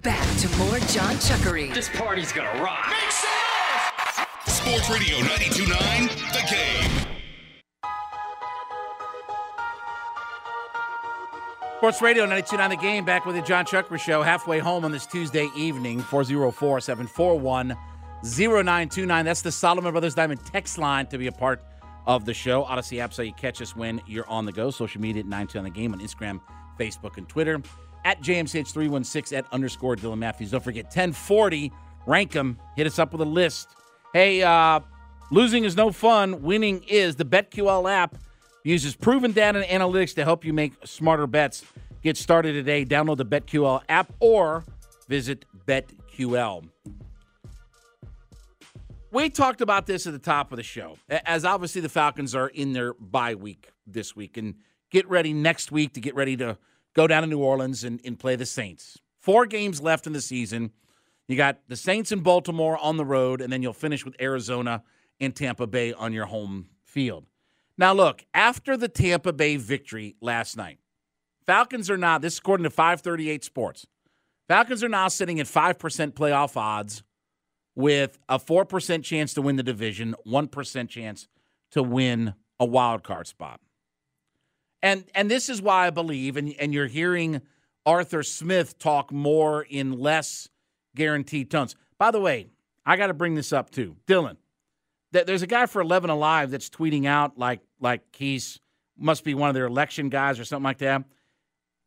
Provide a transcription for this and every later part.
Back to more John Chuckery. This party's gonna rock. Make some noise! Sports Radio 92.9, The Game. Sports Radio 92.9 The Game, back with the John Chuckery Show, halfway home on this Tuesday evening, 404-741-0929. That's the Solomon Brothers Diamond text line to be a part of the show. Odyssey app so you catch us when you're on the go. Social media at 92 The Game on Instagram, Facebook, and Twitter. At JMCH316 at underscore Dylan Matthews. Don't forget, 1040, rank them. Hit us up with a list. Hey, uh, losing is no fun. Winning is. The BetQL app uses proven data and analytics to help you make smarter bets. Get started today. Download the BetQL app or visit BetQL. We talked about this at the top of the show, as obviously the Falcons are in their bye week this week and get ready next week to get ready to go down to New Orleans and, and play the Saints. Four games left in the season. You got the Saints in Baltimore on the road, and then you'll finish with Arizona and Tampa Bay on your home field. Now, look, after the Tampa Bay victory last night, Falcons are now, this is according to 538 Sports, Falcons are now sitting at 5% playoff odds with a 4% chance to win the division, 1% chance to win a wild card spot. And and this is why I believe, and, and you're hearing Arthur Smith talk more in less guaranteed tones. By the way, I got to bring this up too. Dylan, That there's a guy for 11 Alive that's tweeting out like like he's must be one of their election guys or something like that.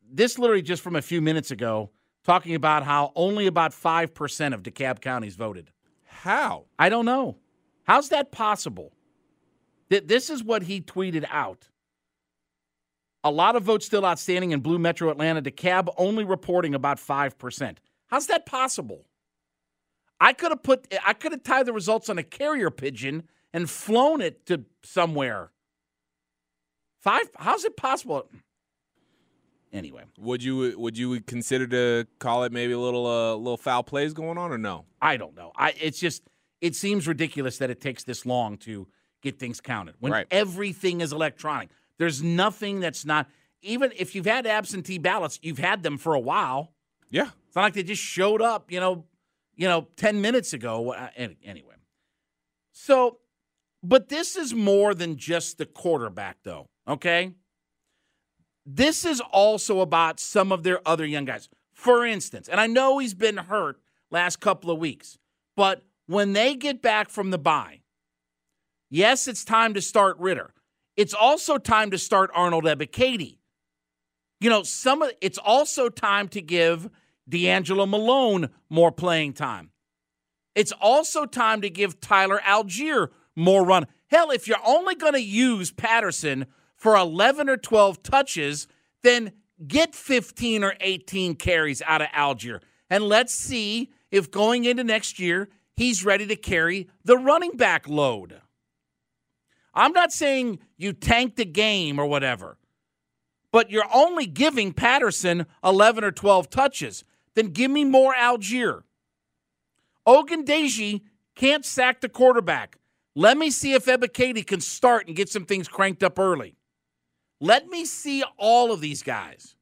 This literally just from a few minutes ago, talking about how only about 5% of DeKalb counties voted. How? I don't know. How's that possible? That this is what he tweeted out. A lot of votes still outstanding in Blue Metro Atlanta. DeKalb only reporting about 5%. How's that possible? I could have put I could have tied the results on a carrier pigeon and flown it to somewhere. Five how's it possible? Anyway, would you would you consider to call it maybe a little uh, little foul plays going on or no? I don't know. I it's just it seems ridiculous that it takes this long to get things counted when right. everything is electronic. There's nothing that's not even if you've had absentee ballots, you've had them for a while. Yeah. It's not like they just showed up, you know, you know, 10 minutes ago. Uh, anyway. So, but this is more than just the quarterback, though, okay? This is also about some of their other young guys. For instance, and I know he's been hurt last couple of weeks, but when they get back from the bye, yes, it's time to start Ridder. It's also time to start Arnold Ebiketie. You know, some of it's also time to give DeAngelo Malone more playing time. It's also time to give Tyler Allgeier more run. Hell, if you're only going to use Patterson for 11 or 12 touches, then get 15 or 18 carries out of Allgeier. And let's see if going into next year, he's ready to carry the running back load. I'm not saying you tank the game or whatever, but you're only giving Patterson 11 or 12 touches then give me more Allgeier. Ogundeji can't sack the quarterback. Let me see if Ebiketie can start and get some things cranked up early. Let me see all of these guys.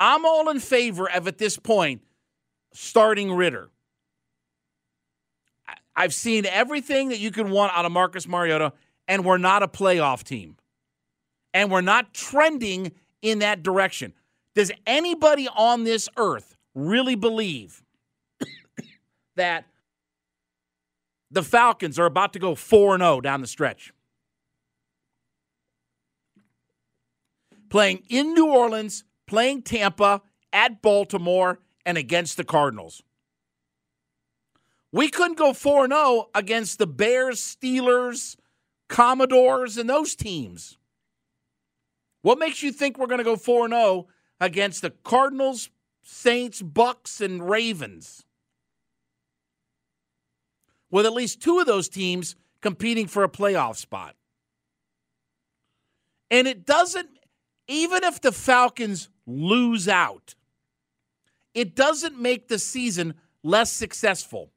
I'm all in favor of, at this point, starting Ridder. I've seen everything that you can want out of Marcus Mariota, and we're not a playoff team. And we're not trending in that direction. Does anybody on this earth really believe that the Falcons are about to go 4 0 down the stretch. Playing in New Orleans, playing Tampa, at Baltimore, and against the Cardinals. We couldn't go 4 0 against the Bears, Steelers, Commodores, and those teams. What makes you think we're going to go 4 0 against the Cardinals, Saints, Bucks, and Ravens? With at least two of those teams competing for a playoff spot. And it doesn't, even if the Falcons lose out, it doesn't make the season less successful.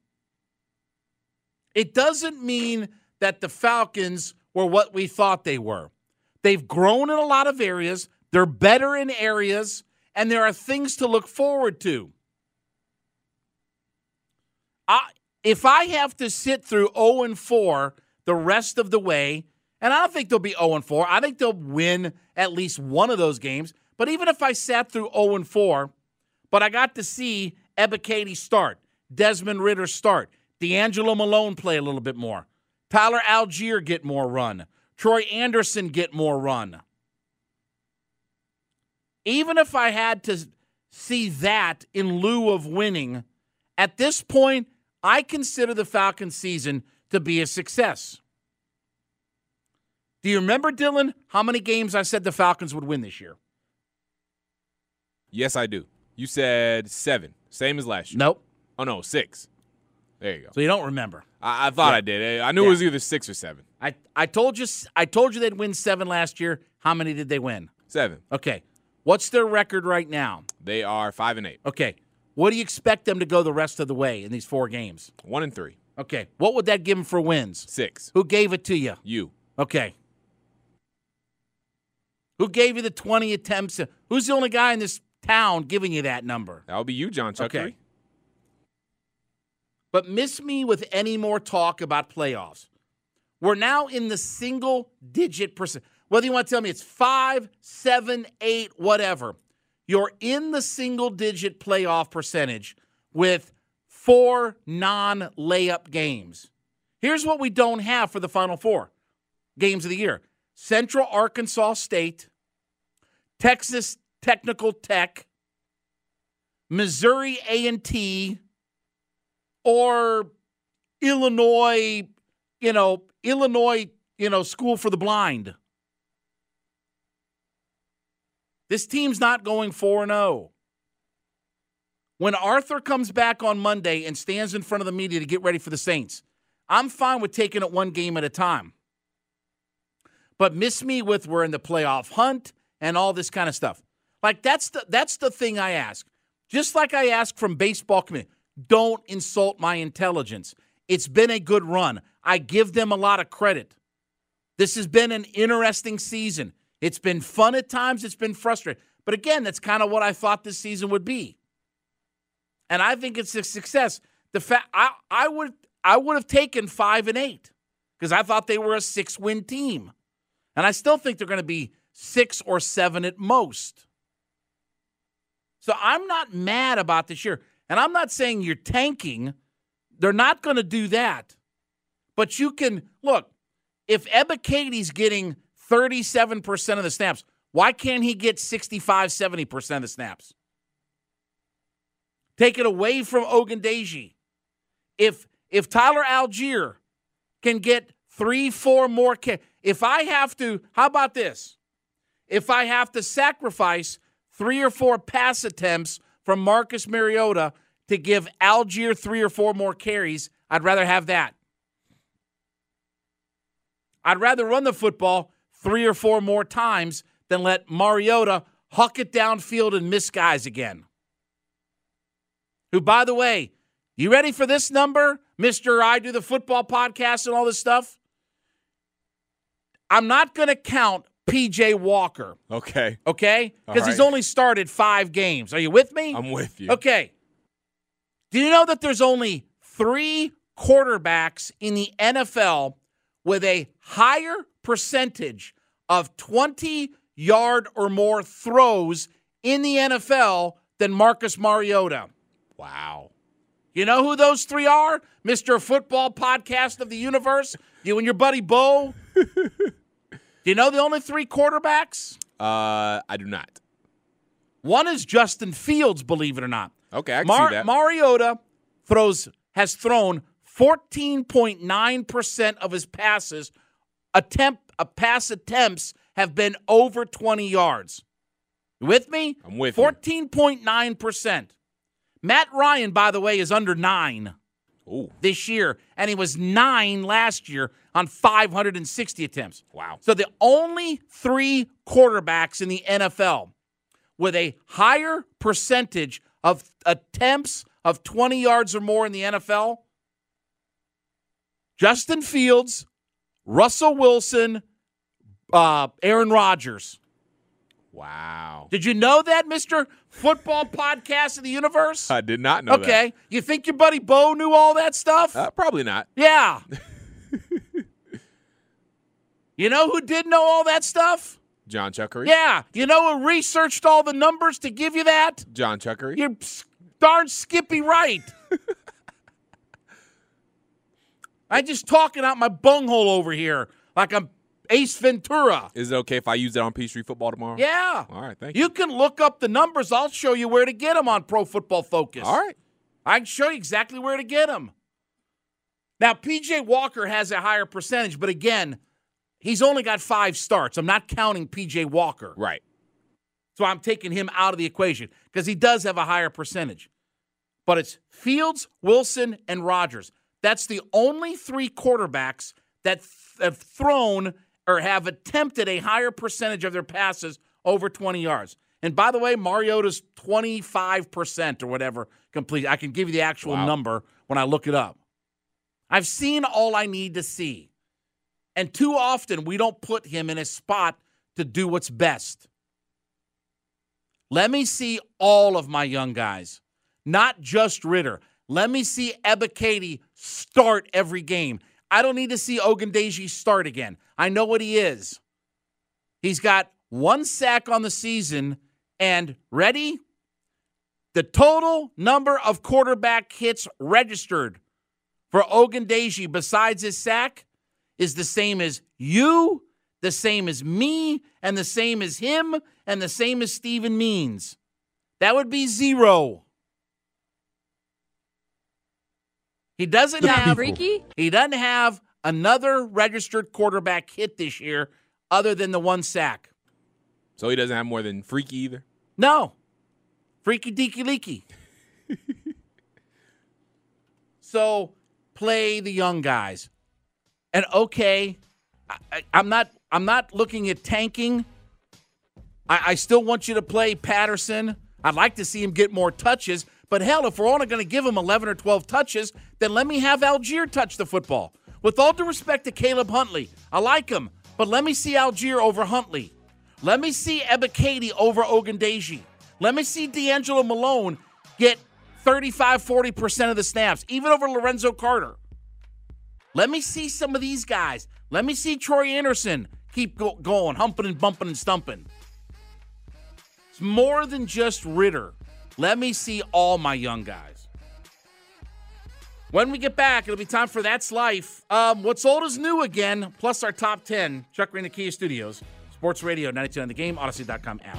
It doesn't mean that the Falcons were what we thought they were. They've grown in a lot of areas, they're better in areas, and there are things to look forward to. I, if I have to sit through 0 and 4 the rest of the way, and I don't think they'll be 0 and 4, I think they'll win at least one of those games. But even if I sat through 0 and 4, but I got to see Ebiketie start, Desmond Ridder start, DeAngelo Malone play a little bit more, Tyler Allgeier get more run, Troy Andersen get more run. Even if I had to see that in lieu of winning, at this point, I consider the Falcons season to be a success. Do you remember, Dylan, how many games I said the Falcons would win this year? Yes, I do. You said seven, same as last year. Nope. Oh no, six. There you go. So you don't remember. I, I thought Yeah. I did. I knew Yeah. it was either six or seven. I, I told you I told you they'd win seven last year. How many did they win? Seven. Okay. What's their record right now? They are five and eight. Okay. What do you expect them to go the rest of the way in these four games? One and three. Okay. What would that give them for wins? Six. Who gave it to you? You. Okay. Who gave you the 20 attempts? Who's the only guy in this town giving you that number? That would be you, John Chuckery. Okay. But miss me with any more talk about playoffs. We're now in the single digit percent. Whether you want to tell me it's five, seven, eight, whatever, you're in the single digit playoff percentage with four non layup games. Here's what we don't have for the final four games of the year Central Arkansas State, Texas Technical Tech, Missouri A&T, or Illinois, you know, Illinois, you know, School for the Blind. This team's not going 4 0. When Arthur comes back on Monday and stands in front of the media to get ready for the Saints, I'm fine with taking it one game at a time. But miss me with we're in the playoff hunt and all this kind of stuff. Like that's the that's the thing I ask. Just like I ask from baseball committee, don't insult my intelligence. It's been a good run. I give them a lot of credit. This has been an interesting season. It's been fun at times, it's been frustrating. But again, that's kind of what I thought this season would be. And I think it's a success. The fact I, I would I would have taken five and eight because I thought they were a six win team. And I still think they're going to be six or seven at most. So I'm not mad about this year. And I'm not saying you're tanking. They're not going to do that. But you can look, if Ebiketie's getting 37% of the snaps, why can't he get 65, 70% of the snaps? Take it away from Ogundeji. If if Tyler Allgeier can get three, four more, if I have to, how about this? If I have to sacrifice three or four pass attempts from Marcus Mariota to give Allgeier three or four more carries, I'd rather have that. I'd rather run the football three or four more times than let Mariota huck it downfield and miss guys again. Who, by the way, you ready for this number, Mr. I do the football podcast and all this stuff? I'm not going to count PJ Walker, Okay. okay? Because he's only started five games. Are you with me? I'm with you. Okay. Do you know that there's only three quarterbacks in the NFL with a higher percentage of 20 yard or more throws in the NFL than Marcus Mariota? Wow. You know who those three are? Mr. Football Podcast of the Universe? You and your buddy Bo? do you know the only three quarterbacks? Uh, I do not. One is Justin Fields, believe it or not. Okay, I can Mar- see that. Mariota throws has thrown 14.9% of his passes attempt uh, pass attempts have been over 20 yards. You with me? I'm with you. 14.9%. Matt Ryan, by the way, is under 9 Ooh, this year, and he was 9 last year on 560 attempts. wow. So the only three quarterbacks in the NFL with a higher percentage of attempts of 20 yards or more in the NFL Justin Fields, Russell Wilson, uh, Aaron Rodgers. Wow. Did you know that, Mr. Football Podcast of the Universe? I did not know that. Okay. You think your buddy Bo knew all that stuff? Uh, probably not. Yeah. you know who did know all that stuff? John Chuckery. Yeah. You know who researched all the numbers to give you that? John Chuckery. You're darn Skippy right. I just talking out my bunghole over here like I'm Ace Ventura. Is it okay if I use it on Peachtree football tomorrow? Yeah. All right, thank you. You can look up the numbers. I'll show you where to get them on Pro Football Focus. All right. I can show you exactly where to get them. Now, PJ Walker has a higher percentage, but again, he's only got five starts. I'm not counting PJ Walker. Right. So I'm taking him out of the equation because he does have a higher percentage. But it's Fields, Wilson, and Rodgers. That's the only three quarterbacks that th- have thrown or have attempted a higher percentage of their passes over 20 yards. And by the way, Mariota's 25% or whatever complete. I can give you the actual Wow. number when I look it up. I've seen all I need to see. And too often we don't put him in a spot to do what's best. Let me see all of my young guys, not just Ridder. Let me see Ebiketie start every game. I don't need to see Ogundeji start again. I know what he is. He's got one sack on the season, and ready? The total number of quarterback hits registered for Ogundeji besides his sack is the same as you, the same as me, and the same as him, and the same as Stephen Means. That would be zero. He doesn't have Freaky? he doesn't have another registered quarterback hit this year other than the one sack. So he doesn't have more than Freaky either. No. Freaky deaky leaky. so play the young guys. And okay, I, I'm not I'm not looking at tanking. I, I still want you to play Patterson. I'd like to see him get more touches. But hell, if we're only going to give him 11 or 12 touches, then let me have Allgeier touch the football. With all due respect to Caleb Huntley, I like him, but let me see Allgeier over Huntley. Let me see Ebiketie over Ogundeji. Let me see DeAngelo Malone get 35, 40% of the snaps, even over Lorenzo Carter. Let me see some of these guys. Let me see Troy Andersen keep go- going, humping and bumping and stumping. It's more than just Ridder. Let me see all my young guys. When we get back, it'll be time for That's Life. Um, what's old is new again, plus our top 10. Chuck Ring, the Kia Studios, Sports Radio 92 on the game, Odyssey.com app.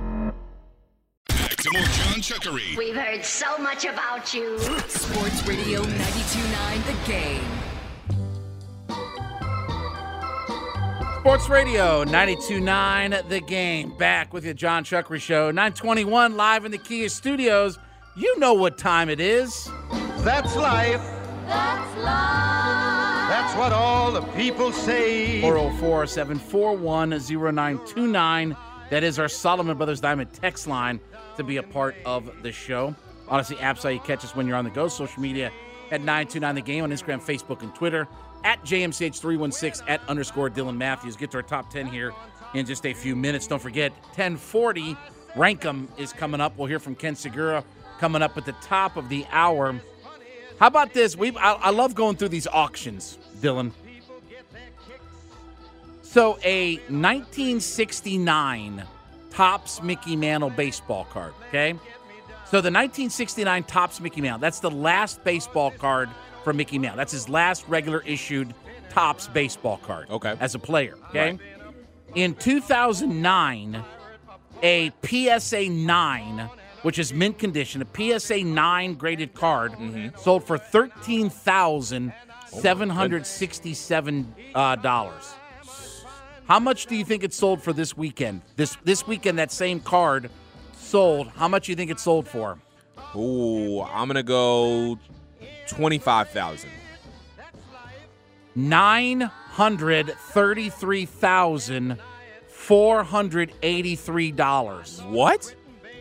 to more John Chuckery. We've heard so much about you. Sports Radio 92.9 The Game. Sports Radio 92.9 The Game. Back with you, John Chuckery Show. 921 live in the Kia studios. You know what time it is. That's life. That's life. That's what all the people say. 404 741 0929. That is our Solomon Brothers Diamond text line to be a part of the show. Odyssey app's how you catch us when you're on the go. Social media at 929 The Game on Instagram, Facebook, and Twitter. At JMCH316 at underscore Dylan Matthews. Get to our top 10 here in just a few minutes. Don't forget, 1040 Rankum is coming up. We'll hear from Ken Segura coming up at the top of the hour. How about this? We I, I love going through these auctions, Dylan. So a 1969 Topps Mickey Mantle baseball card. Okay, so the 1969 Topps Mickey Mantle. That's the last baseball card for Mickey Mantle. That's his last regular issued Topps baseball card. Okay. as a player. Okay, in 2009, a PSA 9, which is mint condition, a PSA 9 graded card, sold for $13,767 uh, dollars. How much do you think it sold for this weekend? This this weekend, that same card sold. How much do you think it sold for? Ooh, I'm gonna go twenty-five thousand. Nine hundred thirty-three thousand four hundred eighty-three dollars. What?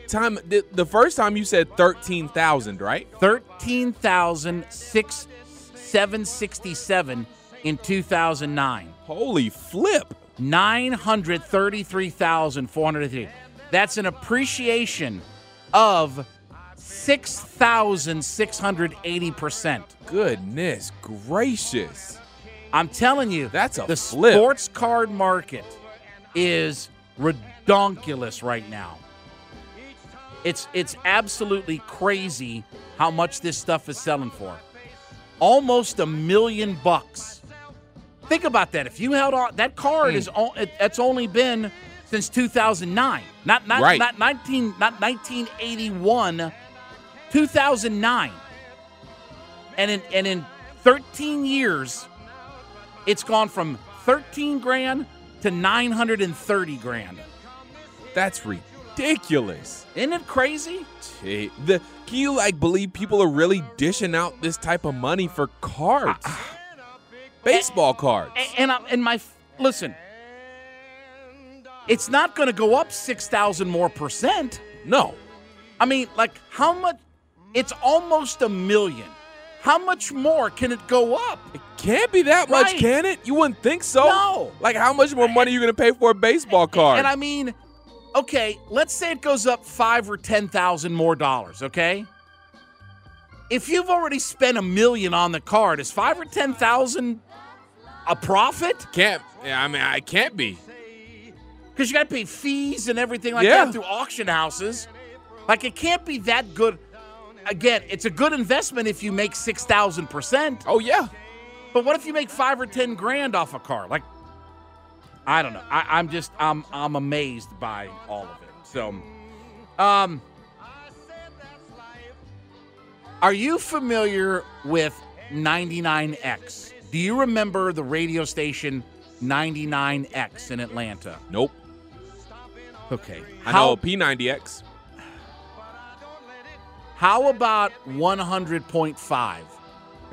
Time the, the first time you said thirteen thousand, right? Thirteen thousand six seven sixty-seven in two thousand nine. Holy flip! Nine hundred thirty-three thousand four hundred eighty. That's an appreciation of six thousand six hundred eighty percent. Goodness gracious! I'm telling you, That's a the flip. sports card market is redonkulous right now. It's it's absolutely crazy how much this stuff is selling for. Almost a million bucks. Think about that. If you held on, that card hmm. is o- it, that's only been since 2009. Not not Right. not 19 not 1981. 2009. And in and in 13 years, it's gone from 13 grand to 930 grand. That's ridiculous. Isn't it crazy? Gee, The can you like believe people are really dishing out this type of money for cards? Baseball cards. And, and, I, and my listen, it's not going to go up 6,000 more percent. No. I mean, like how much? It's almost a million. How much more can it go up? It can't be that much, can it? You wouldn't think so. No. Like how much more money are you gonna pay for a baseball card? And I mean, okay, let's say it goes up five or ten thousand more dollars. Okay, if you've already spent a million on the card, is five or ten thousand a profit? can't. Yeah, I mean, I can't be. Because you got to pay fees and everything like Yeah. that through auction houses. Like it can't be that good. Again, it's a good investment if you make six thousand percent. Oh yeah. But what if you make five or ten grand off a car? Like, I don't know. I, I'm just I'm I'm amazed by all of it. So, um, are you familiar with 99X? Do you remember the radio station 99X in Atlanta? Nope. Okay. I How know P90X. How about 100.5? Are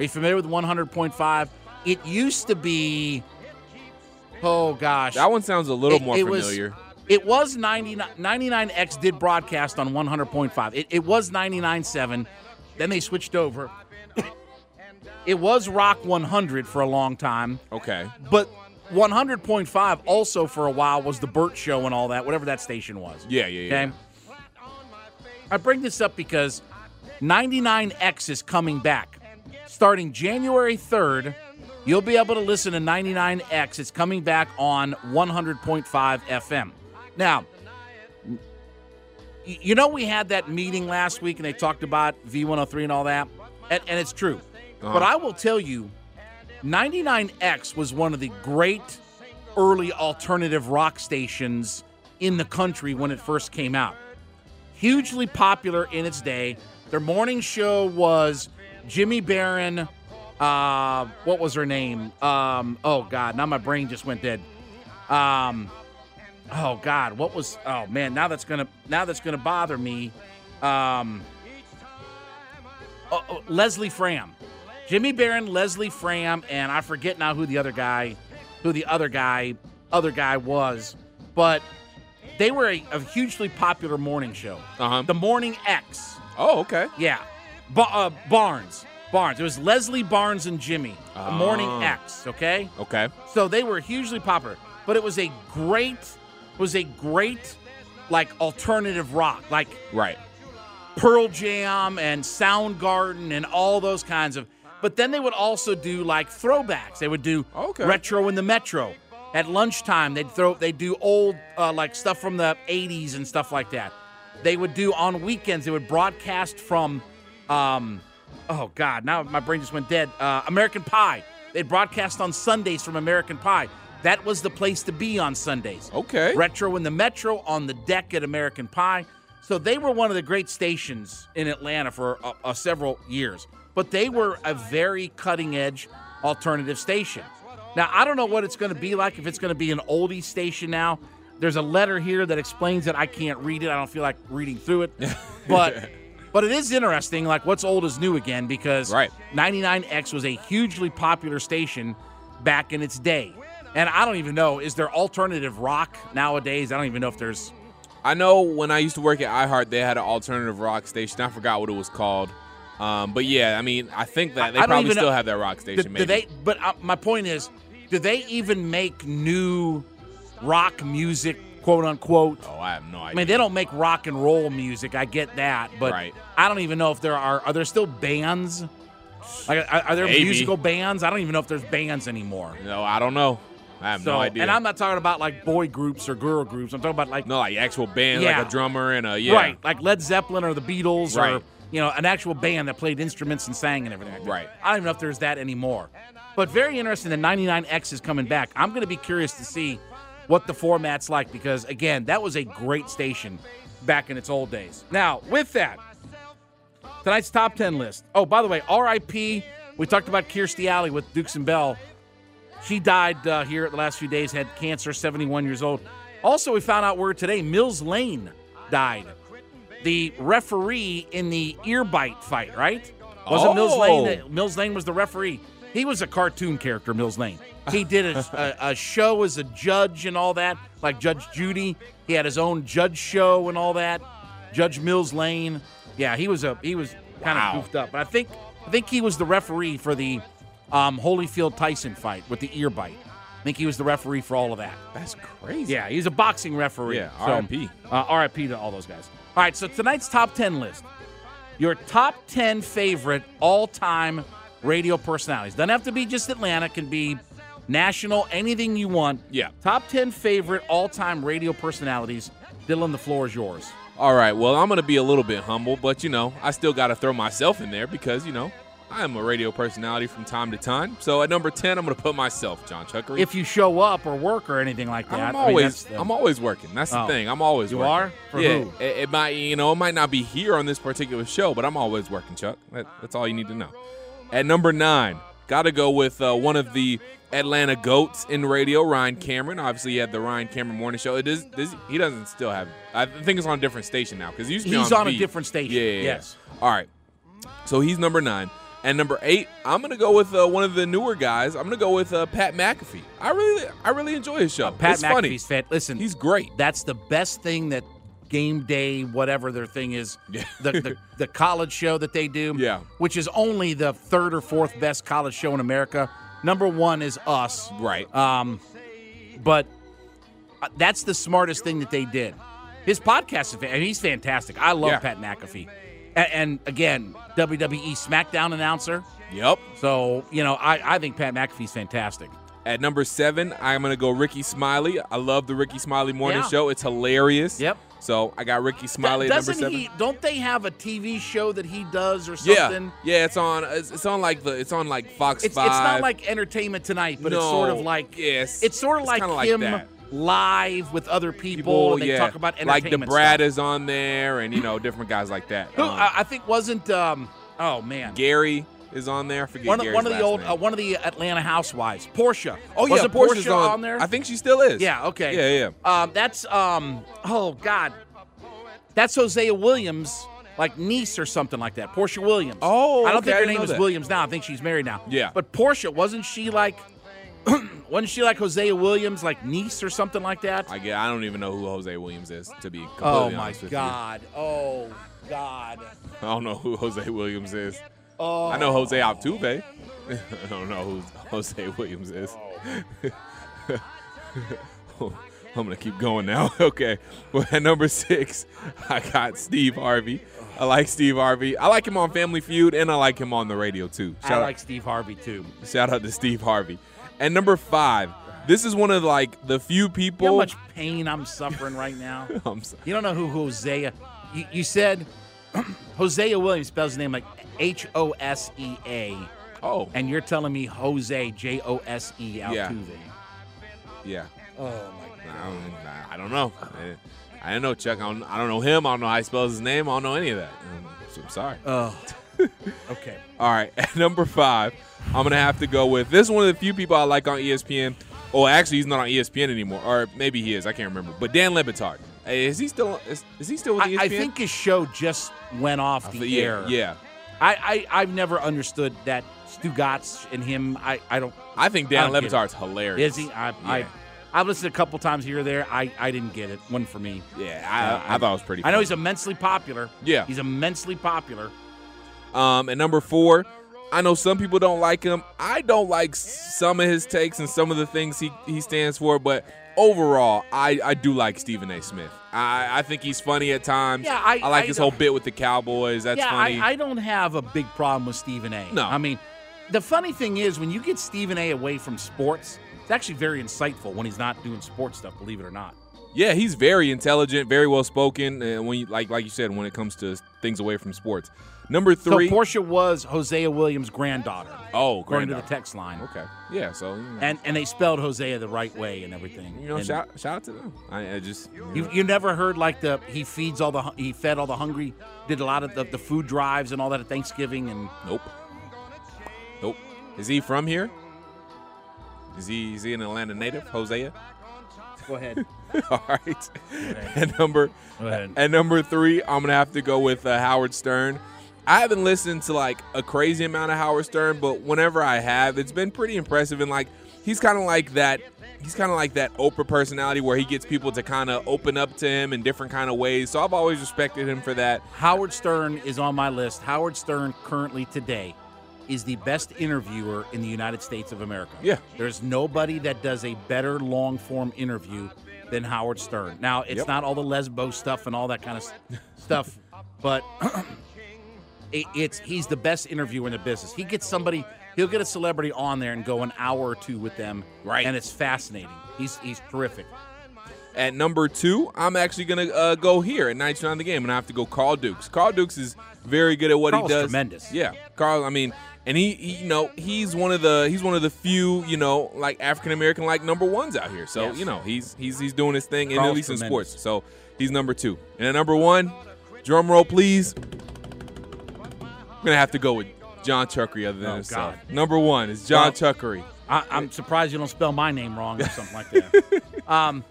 you familiar with 100.5? It used to be, oh gosh. That one sounds a little It- more it was- familiar. It was 99, 99X did broadcast on 100.5. It, it was 99.7. Then they switched over. It was Rock 100 for a long time. okay. But 100.5 also for a while was the Burt Show and all that, whatever that station was. Yeah, yeah, yeah. Okay. I bring this up because 99X is coming back. Starting January 3rd, you'll be able to listen to 99X. It's coming back on 100.5 FM. Now, you know, we had that meeting last week and they talked about V103 and all that, and, and it's true. But I will tell you, 99X was one of the great early alternative rock stations in the country when it first came out. hugely popular in its day. Their morning show was Jimmy Baron. Uh, what was her name? Um, oh God, now my brain just went dead. Um, oh God, what was? Oh man, now that's gonna now that's gonna bother me. Um, oh, oh, Leslie Fram, Jimmy Baron, Leslie Fram, and I forget now who the other guy, who the other guy, other guy was, but they were a, a hugely popular morning show. Uh-huh. The Morning X. Oh, okay. Yeah. Ba- uh, Barnes. Barnes. It was Leslie Barnes and Jimmy. The Morning Oh. X, okay? Okay. So they were hugely popular, but it was a great was a great like alternative rock, like Right. Pearl Jam and Soundgarden and all those kinds of. But then they would also do like throwbacks. They would do Okay. retro in the metro. At lunchtime, they'd throw they would do old uh, like stuff from the '80s and stuff like that. They would do on weekends. They would broadcast from, um, oh God, now my brain just went dead. Uh, American Pie. They'd broadcast on Sundays from American Pie. That was the place to be on Sundays. Okay. Retro in the Metro on the deck at American Pie. So they were one of the great stations in Atlanta for uh, uh, several years. But they were a very cutting edge alternative station. Now, I don't know what it's going to be like, if it's going to be an oldie station now. There's a letter here that explains it. I can't read it. I don't feel like reading through it. But but it is interesting, like what's old is new again, because Right. 99X was a hugely popular station back in its day. And I don't even know, is there alternative rock nowadays? I don't even know if there's I know when I used to work at iHeart, they had an alternative rock station. I forgot what it was called. Um, but yeah, I mean, I think that they probably still know- have that rock station. do maybe. they? But uh, my point is, do they even make new rock music, quote unquote? Oh, I have no idea. I mean, they don't make rock and roll music. I get that, but Right. I don't even know if there are. Are there still bands? Like, are, are there Maybe. musical bands? I don't even know if there's bands anymore. No, I don't know. I have So, no idea. and I'm not talking about like boy groups or girl groups. I'm talking about like no like actual band, Yeah. like a drummer and a yeah. right, like Led Zeppelin or the Beatles or Right. You know an actual band that played instruments and sang and everything. Like. Right. I don't even know if there's that anymore. But very interesting that 99X is coming back. I'm going to be curious to see what the format's like because again, that was a great station back in its old days. Now, with that, tonight's top 10 list. Oh, by the way, RIP. We talked about Kirstie Alley with Dukes and Bell. She died uh, here at the last few days, had cancer, 71 years old. Also, we found out word today Mills Lane died. The referee in the ear bite fight, right? Was it Mills Oh. Lane? that- Mills Lane was the referee. He was a cartoon character, Mills Lane. He did a, a, a show as a judge and all that, like Judge Judy. He had his own judge show and all that. Judge Mills Lane. Yeah, he was a he was kind of Wow. goofed up, but I think I think he was the referee for the um, Holyfield Tyson fight with the ear bite. I think he was the referee for all of that. That's crazy. Yeah, he's a boxing referee. Yeah, So, Uh, R.I.P. to all those guys. All right, so tonight's top 10 list. Your top 10 favorite all time radio personalities. Doesn't have to be just Atlanta, can be national, anything you want. Yeah. Top 10 favorite all time radio personalities. Dylan, the floor is yours. All right. Well, I'm gonna be a little bit humble, but you know, I still got to throw myself in there because you know, I am a radio personality from time to time. So at number ten, I'm gonna put myself, John Chuckery. If you show up or work or anything like that. I'm I mean, always, the- I'm always working. That's the Oh. thing. I'm always. You working. are? For yeah. who? It, it might, you know, it might not be here on this particular show, but I'm always working, Chuck. That, that's all you need to know. At number nine, got to go with uh, one of the Atlanta goats in radio, Ryan Cameron. Obviously, he had the Ryan Cameron Morning Show. It is, this, he doesn't still have. I think it's on a different station now because he used to be He's on a different station, Yeah, yeah, yeah. yes. All right. So he's number nine. And number eight, I'm gonna go with uh, one of the newer guys. I'm gonna go with uh, Pat McAfee. I really, I really enjoy his show. Pat it's funny. McAfee's fan. Listen, He's great. That's the best thing that game day, whatever their thing is, the, the the college show that they do, Yeah. which is only the third or fourth best college show in America. Number one is us, Right. um, but uh, that's the smartest thing that they did. His podcast is, and he's fantastic. I love Yeah. Pat McAfee, and, and again, WWE SmackDown announcer. Yep. So you know, I I think Pat McAfee's fantastic. At number seven, I'm gonna go Rickey Smiley. I love the Rickey Smiley morning Yeah. show. It's hilarious. Yep. So I got Rickey Smiley at number Doesn't seven. he? Don't they have a TV show that he does or something? yeah. yeah. It's on. It's, it's on like the. It's on like Fox It's, Five. it's not like entertainment tonight, but it's sort of like yes, It's sort of it's like like him that. Live with other people, People, yeah, talk about like the Brad is on there, and you know different guys like that. Who, Um, I, think wasn't. Um, oh man, Gary is on there. I forget one of, one of the old uh, one of the Atlanta housewives, Portia. Oh yeah, Wasn't Portia's Portia on, on there? I think she still is. Yeah. Okay. Yeah, yeah. Um, that's um. Oh God, that's Hosea Williams, like niece or something like that. Portia Williams. Oh, I don't okay, think her name is that. Williams now. I think she's married now. Yeah. But Portia wasn't she like? wasn't she like Hosea Williams, like niece or something like that? I get. I don't even know who Jose Williams is to be oh completely oh my honest with God. Oh God. you. I don't know who Jose Williams is. Oh. I know Jose Altuve. I don't know who Jose Williams is. I'm gonna keep going now. okay. Well, at number six, I got Steve Harvey. I like Steve Harvey. I like him on Family Feud, and I like him on the radio too. I Shout out- like Steve Harvey too. Shout out to Steve Harvey. And number five, this is one of like the few You know people. how much pain I'm suffering right now? I'm so- You don't know who Hosea. You, you said Hosea Williams spells his name like H O S E A, oh, and you're telling me Jose J O S E Altuve. Yeah. yeah. Oh my I don't, I don't know. I, I don't know Chuck. I don't, I don't know him. I don't know how he spells his name. I don't know any of that. So I'm sorry. Oh. okay. All right, at number five, I'm gonna have to go with this. Is one of the few people I like on ESPN. Oh, actually, he's not on ESPN anymore, or maybe he is. I can't remember. But Dan Le Batard, Hey, is he still? Is, is he still with E I, ESPN? I think his show just went off the yeah, air. yeah. I, I I've never understood that Stugotz and him. I I don't. I think Dan it. Le Batard's hilarious. Is he? I, I Yeah. I've listened a couple times here or there. I, I didn't get it. One for me. Yeah, I, I thought it was pretty. I know he's immensely popular. Yeah. He's immensely popular. Um, and number four, I know some people don't like him. I don't like some of his takes and some of the things he, he stands for, but overall, I, I do like Stephen A. Smith. I, I think he's funny at times. Yeah, I- like I his whole bit with the Cowboys. That's yeah, funny. I, I don't have a big problem with Stephen A. No. I mean, the funny thing is when you get Stephen A. away from sports, it's actually very insightful when he's not doing sports stuff. Believe it or not. yeah, he's very intelligent, very well spoken, and when you like like you said, when it comes to things away from sports. Number three. So Portia was Hosea Williams' granddaughter. oh, according to the text line. Okay. Yeah. So you know, And and they spelled Hosea the right way and everything. you know And shout shout out to them. I, I just you know. You, you never heard like the he feeds all the he fed all the hungry did a lot of the, the food drives and all that at Thanksgiving and Nope. Nope. Is he from here? Is he is he an Atlanta native, Hosea? go ahead All right. And number at number three, I'm gonna have to go with uh, Howard Stern. I haven't listened to like a crazy amount of Howard Stern, but whenever I have, it's been pretty impressive. And like he's kind of like that. He's kind of like that Oprah personality where he gets people to kind of open up to him in different kind of ways. So I've always respected him for that. Howard Stern is on my list. Howard Stern currently today is the best interviewer in the United States of America. Yeah. There's nobody that does a better long form interview than Howard Stern. Now, it's Yep. not all the lesbo stuff and all that kind of stuff, but it, it's he's the best interviewer in the business. He gets somebody, he'll get a celebrity on there and go an hour or two with them, Right. And it's fascinating. He's he's terrific. At number two, I'm actually gonna uh, go here at 99 the game, and I have to go Carl Dukes. Carl Dukes is very good at what Carl's he does. tremendous. Yeah, Carl. I mean, and he, he, you know, he's one of the he's one of the few, you know, like African American like number ones out here. So Yes. you know, he's he's he's doing his thing, in at Carl's least in sports. So he's number two. And at number one, drum roll please. I'm gonna have to go with John Chuckery, other than Oh, himself. God. Number one is John Well- Chuckery. I, I'm surprised you don't spell my name wrong or something like that. um,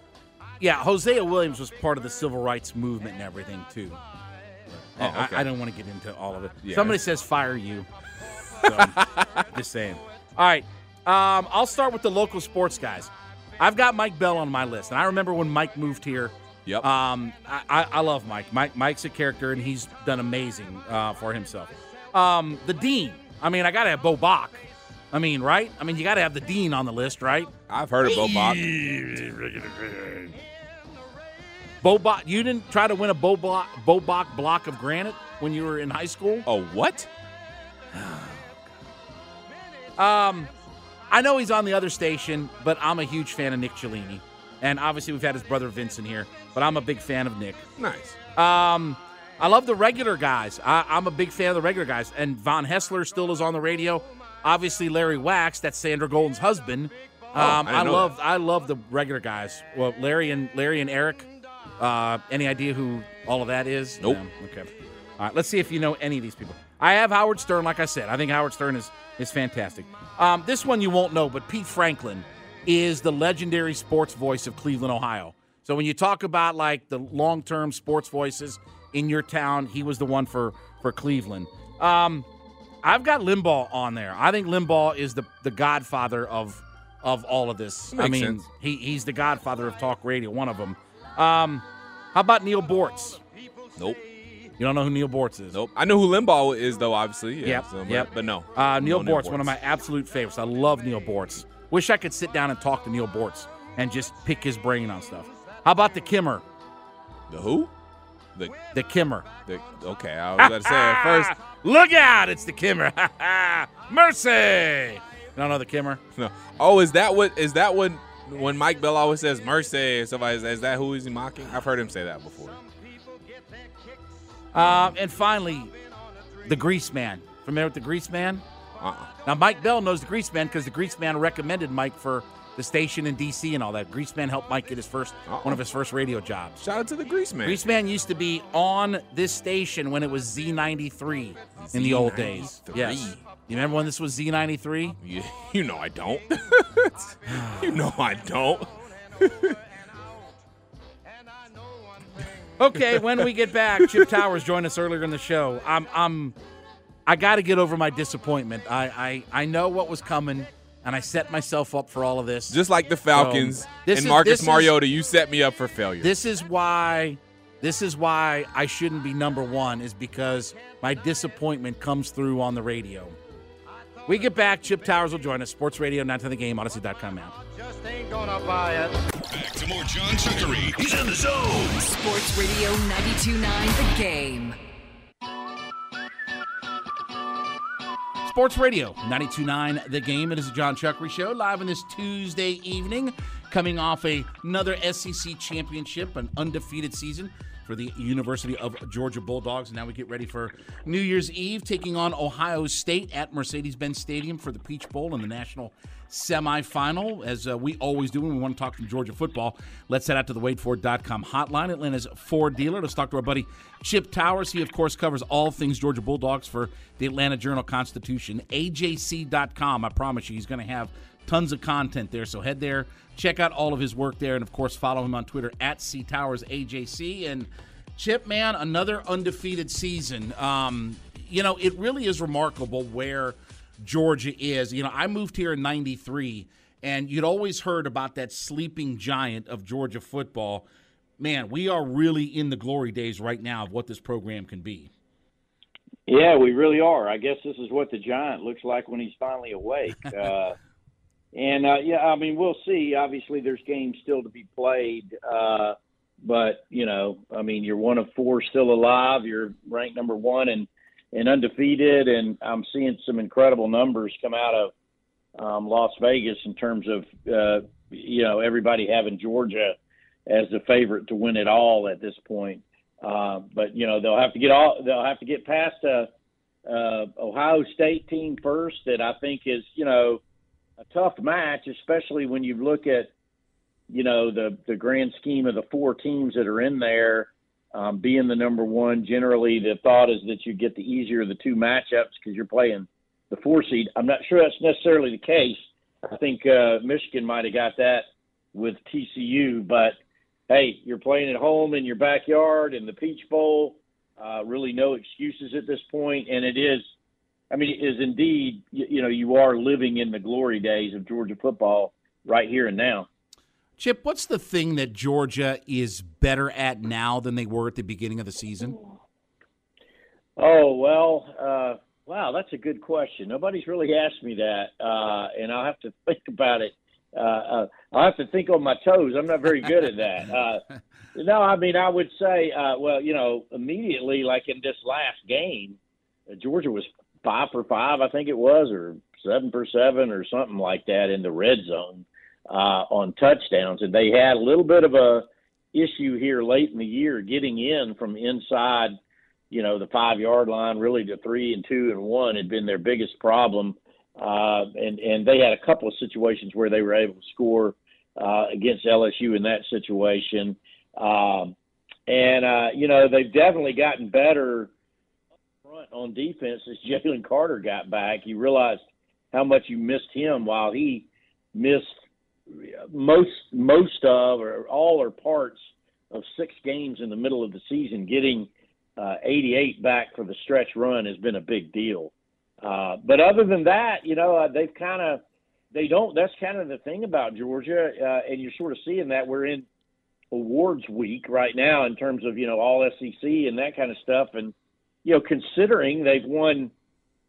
yeah, Hosea Williams was part of the civil rights movement and everything too. Oh, I- okay. I, don't want to get into all of it. Yeah. Somebody says fire you. So, just saying. All right, um, I'll start with the local sports guys. I've got Mike Bell on my list, and I remember when Mike moved here. Yep. Um, I, I, I love Mike. Mike. Mike's a character, and he's done amazing uh, for himself. Um, the dean. I mean, I got to have Bo Bach. I mean, right? I mean, you got to have the dean on the list, right? I've heard of Bo Bach. Bo Bach. You didn't try to win a Bo Bach, Bo Bach block of granite when you were in high school. Oh, what? Um, I know he's on the other station, but I'm a huge fan of Nick Cellini, and obviously we've had his brother Vincent here, but I'm a big fan of Nick. Nice. Um, I love the regular guys. I, I'm a big fan of the regular guys, and Von Haessler still is on the radio. Obviously, Larry Wachs, that's Sandra Golden's husband. Oh, I um, I, love I love the regular guys. Well, Larry and Larry and Eric. Uh, any idea who all of that is? Nope. No? Okay. All right. Let's see if you know any of these people. I have Howard Stern. Like I said, I think Howard Stern is is fantastic. Um, this one you won't know, but Pete Franklin is the legendary sports voice of Cleveland, Ohio. So when you talk about like the long term sports voices in your town, he was the one for for Cleveland. Um, I've got Limbaugh on there. I think Limbaugh is the the godfather of of all of this. I mean, sense. he he's the godfather of talk radio, one of them. Um, how about Neal Boortz? Nope. You don't know who Neal Boortz is? Nope. I know who Limbaugh is, though, obviously. Yeah, Yep, so, but, yep. but no. Uh, Neal No Boortz, one of my absolute favorites. I love Neal Boortz. Wish I could sit down and talk to Neal Boortz and just pick his brain on stuff. How about the Kimmer? The who? The, The Kimmer. the okay, I was about to say at first. Look out! It's the Kimmer. Mercy. You don't know the Kimmer? No. Oh, is that what is that what when Mike Bell always says mercy somebody is, is that who is he mocking? I've heard him say that before. Um, and finally, the Grease Man. Familiar with the Grease Man? Uh-uh. Now, Mike Bell knows the Grease Man because the Grease Man recommended Mike for the station in D.C. and all that. Grease Man helped Mike get his 1st Uh-oh. one of his first radio jobs. Shout out to the Grease Man. Grease Man used to be on this station when it was Z93 in the old days. Z93. Yes. You remember when this was Z93? You, you know I don't. you know I don't. Okay, when we get back, Chip Towers joined us earlier in the show. I'm I'm I got to get over my disappointment. I, I I know what was coming and I set myself up for all of this. Just like the Falcons So, and is- Marcus this is- Mariota, you set me up for failure. This is why this is why I shouldn't be number 1 is because my disappointment comes through on the radio. We get back, Chip Towers will join us. Sports Radio 9 the game, Audacy.com app. Just ain't gonna buy it. Back to more John Chuckery. He's in the zone. Sports Radio 92.9 The Game. Sports Radio 92.9 The Game. It is a John Chuckery Show live on this Tuesday evening, coming off a, another SEC championship, an undefeated season for the University of Georgia Bulldogs. And now we get ready for New Year's Eve, taking on Ohio State at Mercedes-Benz Stadium for the Peach Bowl in the national semifinal, as uh, we always do when we want to talk some Georgia football. Let's head out to the WadeFord.com hotline, Atlanta's Ford dealer. Let's talk to our buddy Chip Towers. He, of course, covers all things Georgia Bulldogs for the Atlanta Journal Constitution. AJC.com. I promise you, he's going to have tons of content there. So head there, check out all of his work there, and of course, follow him on Twitter at C Towers AJC. And Chip, man, another undefeated season. Um, you know, it really is remarkable where Georgia is. You know, I moved here in 93, and you'd always heard about that sleeping giant of Georgia football. Man, we are really in the glory days right now of what this program can be. Yeah, we really are. I guess this is what the giant looks like when he's finally awake. Uh, and uh, yeah, I mean, we'll see. Obviously, there's games still to be played, uh, but you know, I mean, you're one of four still alive. You're ranked number one and and undefeated, and I'm seeing some incredible numbers come out of um, Las Vegas in terms of uh, you know everybody having Georgia as the favorite to win it all at this point. Uh, but you know they'll have to get all they'll have to get past a, a Ohio State team first that I think is you know a tough match, especially when you look at you know the the grand scheme of the four teams that are in there. Um, being the number one, generally the thought is that you get the easier of the two matchups because you're playing the four seed. I'm not sure that's necessarily the case. I think uh, Michigan might have got that with TCU, but hey, you're playing at home in your backyard in the Peach Bowl. Uh, really, no excuses at this point, and it is. I mean, is indeed. You, you know, you are living in the glory days of Georgia football right here and now. Chip, what's the thing that Georgia is better at now than they were at the beginning of the season? Oh well, uh, wow, that's a good question. Nobody's really asked me that, uh, and I'll have to think about it. Uh, uh, I'll have to think on my toes. I'm not very good at that. Uh, no, I mean, I would say, uh, well, you know, immediately, like in this last game, Georgia was five for five, I think it was, or seven for seven, or something like that in the red zone uh, on touchdowns, and they had a little bit of a issue here late in the year getting in from inside you know, the five yard line, really the three and two and one had been their biggest problem. uh, and and they had a couple of situations where they were able to score uh, against LSU in that situation. Um, and uh, you know they've definitely gotten better front on defense as Jalen Carter got back. You realized how much you missed him while he missed most most of or all or parts of six games in the middle of the season. Getting uh, 88 back for the stretch run has been a big deal. Uh, but other than that, you know, uh, they've kind of they don't. That's kind of the thing about Georgia, uh, and you're sort of seeing that we're in awards week right now in terms of you know all SEC and that kind of stuff, and you know considering they've won.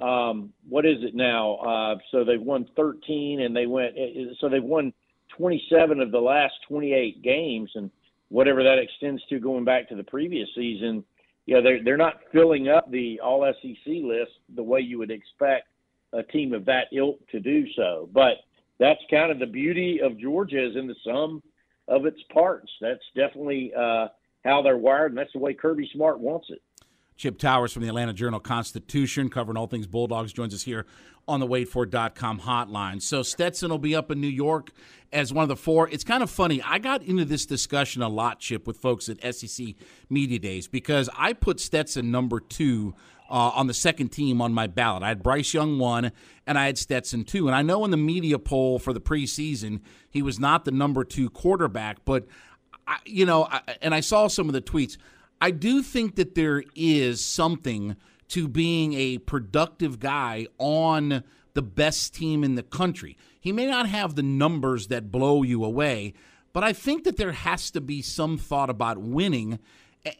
Um, what is it now? Uh, so they've won 13, and they went. So they've won 27 of the last 28 games, and whatever that extends to going back to the previous season you know, they're they're not filling up the All SEC list the way you would expect a team of that ilk to do so. But that's kind of the beauty of Georgia is in the sum of its parts. That's definitely uh, how they're wired, and that's the way Kirby Smart wants it. Chip Towers from the Atlanta Journal Constitution, covering all things Bulldogs, joins us here on the WadeFord.com hotline. So Stetson will be up in New York as one of the four. It's kind of funny. I got into this discussion a lot, Chip, with folks at SEC Media Days because I put Stetson number two uh, on the second team on my ballot. I had Bryce Young one, and I had Stetson two. And I know in the media poll for the preseason, he was not the number two quarterback, but I, you know, I, and I saw some of the tweets. I do think that there is something to being a productive guy on the best team in the country. He may not have the numbers that blow you away, but I think that there has to be some thought about winning.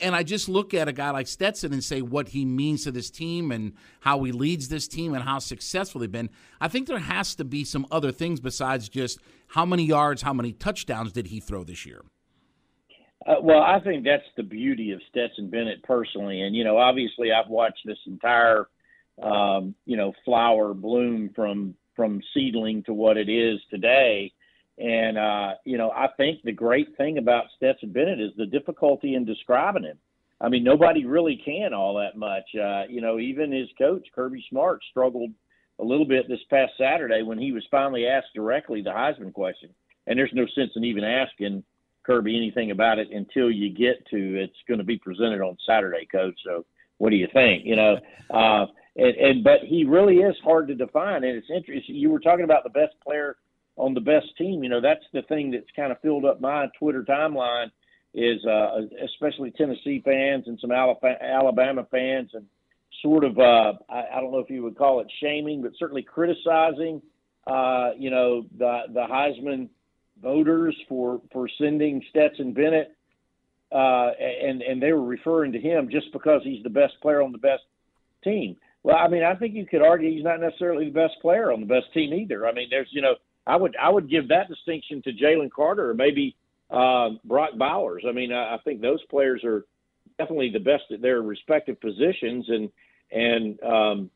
And I just look at a guy like Stetson and say what he means to this team and how he leads this team and how successful they've been. I think there has to be some other things besides just how many yards, how many touchdowns did he throw this year. Uh, well, I think that's the beauty of Stetson Bennett personally, and you know, obviously, I've watched this entire, um, you know, flower bloom from from seedling to what it is today, and uh, you know, I think the great thing about Stetson Bennett is the difficulty in describing him. I mean, nobody really can all that much. Uh, you know, even his coach Kirby Smart struggled a little bit this past Saturday when he was finally asked directly the Heisman question, and there's no sense in even asking Kirby anything about it until you get to it's going to be presented on Saturday, Coach. So what do you think? You know, uh, and, and but he really is hard to define, and it's interesting. You were talking about the best player on the best team. You know, that's the thing that's kind of filled up my Twitter timeline is uh, especially Tennessee fans and some Alabama fans and sort of uh, I, I don't know if you would call it shaming, but certainly criticizing. Uh, you know the the Heisman voters for for sending Stetson Bennett, uh, and and they were referring to him just because he's the best player on the best team. Well, I mean, I think you could argue he's not necessarily the best player on the best team either. I mean, there's you know, I would I would give that distinction to Jalen Carter or maybe uh, Brock Bowers. I mean, I, I think those players are definitely the best at their respective positions and and um,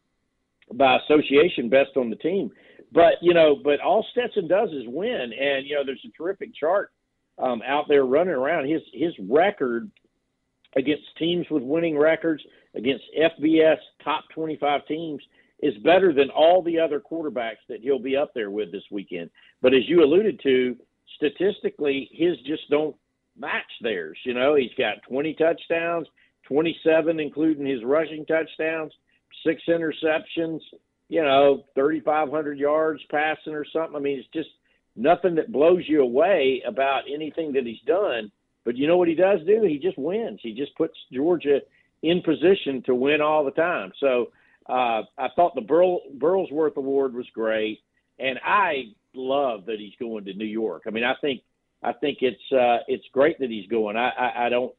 by association best on the team. But you know, but all Stetson does is win, and you know, there's a terrific chart um, out there running around. His his record against teams with winning records, against FBS top 25 teams, is better than all the other quarterbacks that he'll be up there with this weekend. But as you alluded to, statistically, his just don't match theirs. You know, he's got 20 touchdowns, 27 including his rushing touchdowns, six interceptions you know, 3,500 yards passing or something. I mean, it's just nothing that blows you away about anything that he's done. But you know what he does do? He just wins. He just puts Georgia in position to win all the time. So uh, I thought the Burl, Burlsworth Award was great, and I love that he's going to New York. I mean, I think I think it's uh, it's great that he's going. I, I, I don't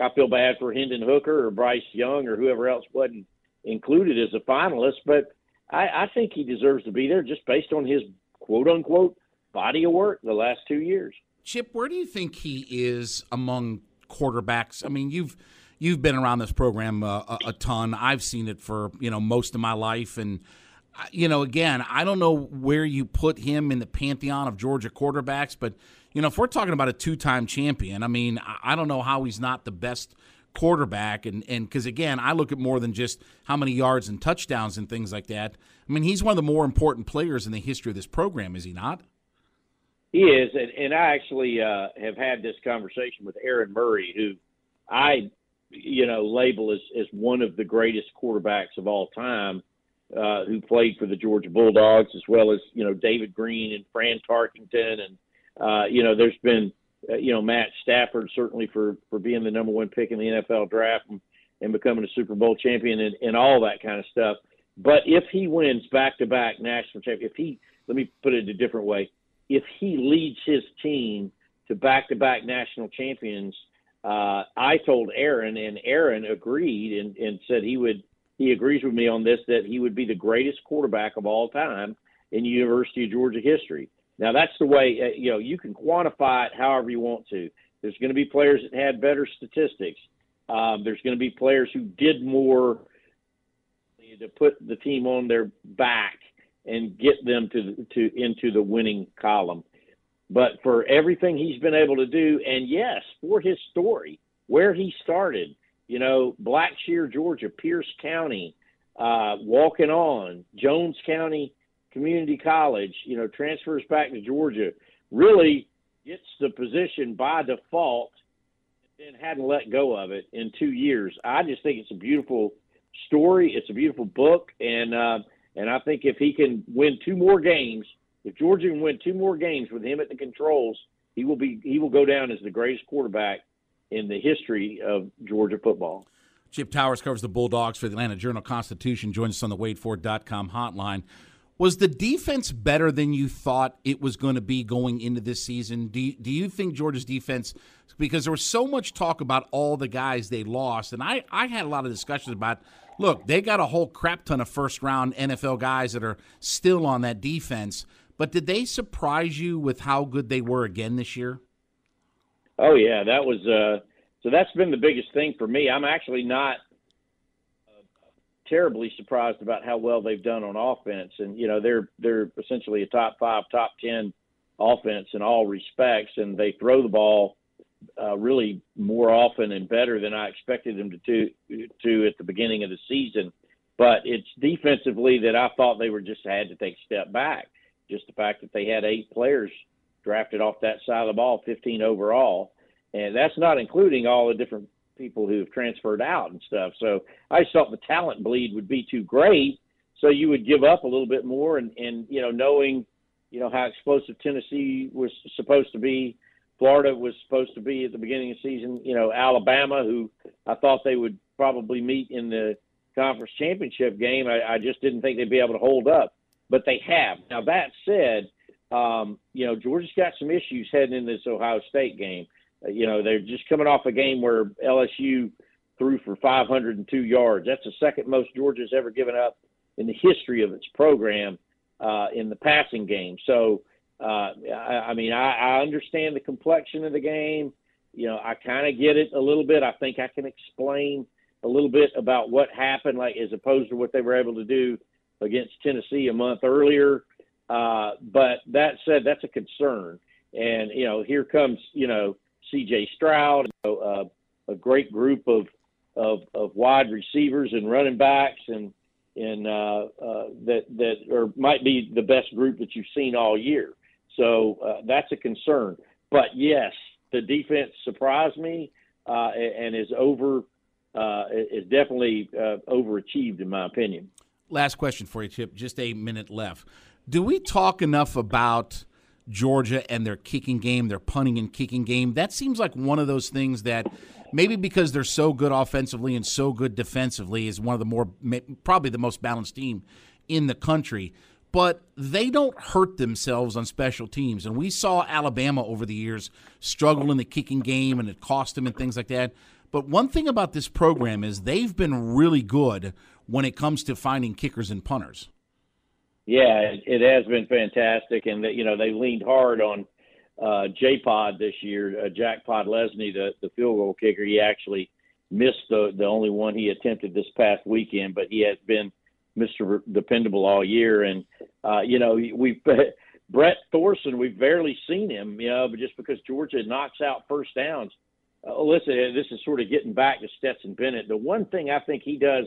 I feel bad for Hendon Hooker or Bryce Young or whoever else wasn't included as a finalist, but I, I think he deserves to be there just based on his quote unquote body of work the last two years. Chip, where do you think he is among quarterbacks? I mean, you've you've been around this program uh, a, a, ton. I've seen it for you know most of my life, and uh, you know, again, I don't know where you put him in the pantheon of Georgia quarterbacks, but you know, if we're talking about a two-time champion, I mean, I don't know how he's not the best quarterback, and and because again, I look at more than just how many yards and touchdowns and things like that. I mean, he's one of the more important players in the history of this program, is he not? He is, and, and I actually uh, have had this conversation with Aaron Murray, who I, you know, label as as one of the greatest quarterbacks of all time, uh, who played for the Georgia Bulldogs, as well as you know David Greene and Fran Tarkenton, and uh, you know, there's been uh, you know Matt Stafford certainly for for being the number one pick in the NFL draft and, and becoming a Super Bowl champion and, and all that kind of stuff. But if he wins back to back national champion, if he let me put it a different way, if he leads his team to back to back national champions, uh, I told Aaron, and Aaron agreed and, and said he would. He agrees with me on this that he would be the greatest quarterback of all time in University of Georgia history. Now that's the way uh, you know you can quantify it however you want to. There's going to be players that had better statistics. Um, there's going to be players who did more to put the team on their back and get them to to into the winning column. But for everything he's been able to do, and yes, for his story, where he started, you know, Blackshear, Georgia, Pierce County, uh, walking on, Jones County Community College, you know, transfers back to Georgia, really gets the position by default and hadn't let go of it in two years. I just think it's a beautiful story. It's a beautiful book, and uh, and I think if he can win two more games, if Georgia can win two more games with him at the controls, he will be he will go down as the greatest quarterback in the history of Georgia football. Chip Towers covers the Bulldogs for the Atlanta Journal Constitution. Joins us on the WadeFord.com hotline. Was the defense better than you thought it was going to be going into this season? Do you, do you think Georgia's defense, because there was so much talk about all the guys they lost, and I, I had a lot of discussions about, look, they got a whole crap ton of first round NFL guys that are still on that defense, but did they surprise you with how good they were again this year? Oh, yeah, that was, uh, so that's been the biggest thing for me. I'm actually not terribly surprised about how well they've done on offense. And you know, they're they're essentially a top five, top ten offense in all respects, and they throw the ball uh, really more often and better than I expected them to to, to at the beginning of the season. But it's defensively that I thought they were just had to take a step back. Just the fact that they had eight players drafted off that side of the ball, 15 overall, and that's not including all the different people who have transferred out and stuff. So I just thought the talent bleed would be too great. So you would give up a little bit more, and and you know knowing, you know how explosive Tennessee was supposed to be, Florida was supposed to be at the beginning of the season. You know Alabama, who I thought they would probably meet in the conference championship game. I, I just didn't think they'd be able to hold up, but they have. Now that said, um, you know Georgia's got some issues heading into this Ohio State game. Uh, you know, they're just coming off a game where LSU threw for 502 yards. That's the second most Georgia's ever given up in the history of its program uh, in the passing game. So, uh, I, I mean, I, I understand the complexion of the game. You know, I kind of get it a little bit. I think I can explain a little bit about what happened, like as opposed to what they were able to do against Tennessee a month earlier. Uh, but that said, that's a concern. And you know, here comes you know C.J. Stroud, you know, uh, a great group of, of of wide receivers and running backs, and and uh, uh, that that or might be the best group that you've seen all year. So uh, that's a concern. But yes, the defense surprised me uh, and is over uh, is definitely uh, overachieved in my opinion. Last question for you, Chip. Just a minute left. Do we talk enough about? Georgia and their kicking game, their punting and kicking game. That seems like one of those things that maybe because they're so good offensively and so good defensively is one of the more probably the most balanced team in the country. But they don't hurt themselves on special teams. And we saw Alabama over the years struggle in the kicking game and it cost them and things like that. But one thing about this program is they've been really good when it comes to finding kickers and punters. Yeah, it, it has been fantastic, and that you know they leaned hard on uh, J Pod this year. Uh, Jack Podlesny, the the field goal kicker, he actually missed the the only one he attempted this past weekend, but he has been Mr. Dependable all year. And uh, you know we've Brett Thorson, we've barely seen him, you know, but just because Georgia knocks out first downs uh, listen, this is sort of getting back to Stetson Bennett. The one thing I think he does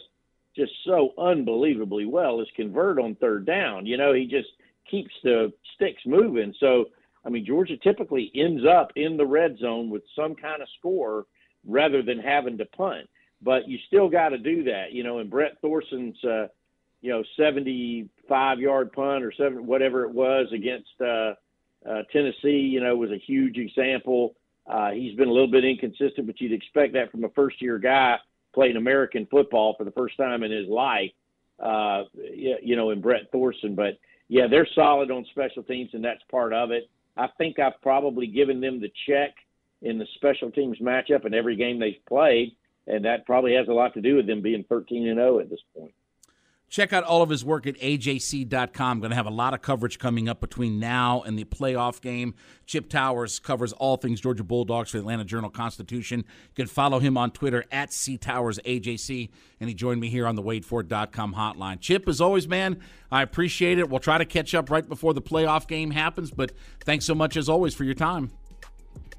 just so unbelievably well is convert on third down. You know, he just keeps the sticks moving. So, I mean, Georgia typically ends up in the red zone with some kind of score rather than having to punt. But you still got to do that, you know. And Brett Thorson's, uh, you know, 75 yard punt or seven, whatever it was against uh, uh, Tennessee, you know, was a huge example. Uh, he's been a little bit inconsistent, but you'd expect that from a first year guy playing American football for the first time in his life, uh, you know, in Brett Thorson. But yeah, they're solid on special teams, and that's part of it. I think I've probably given them the check in the special teams matchup in every game they've played, and that probably has a lot to do with them being 13 and 0 at this point. Check out all of his work at ajc.com. Going to have a lot of coverage coming up between now and the playoff game. Chip Towers covers all things Georgia Bulldogs for the Atlanta Journal Constitution. You can follow him on Twitter at CTowersAJC, and he joined me here on the WadeFord.com hotline. Chip, as always, man, I appreciate it. We'll try to catch up right before the playoff game happens, but thanks so much, as always, for your time.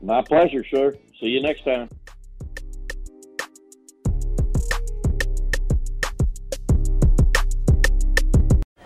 My pleasure, sir. See you next time.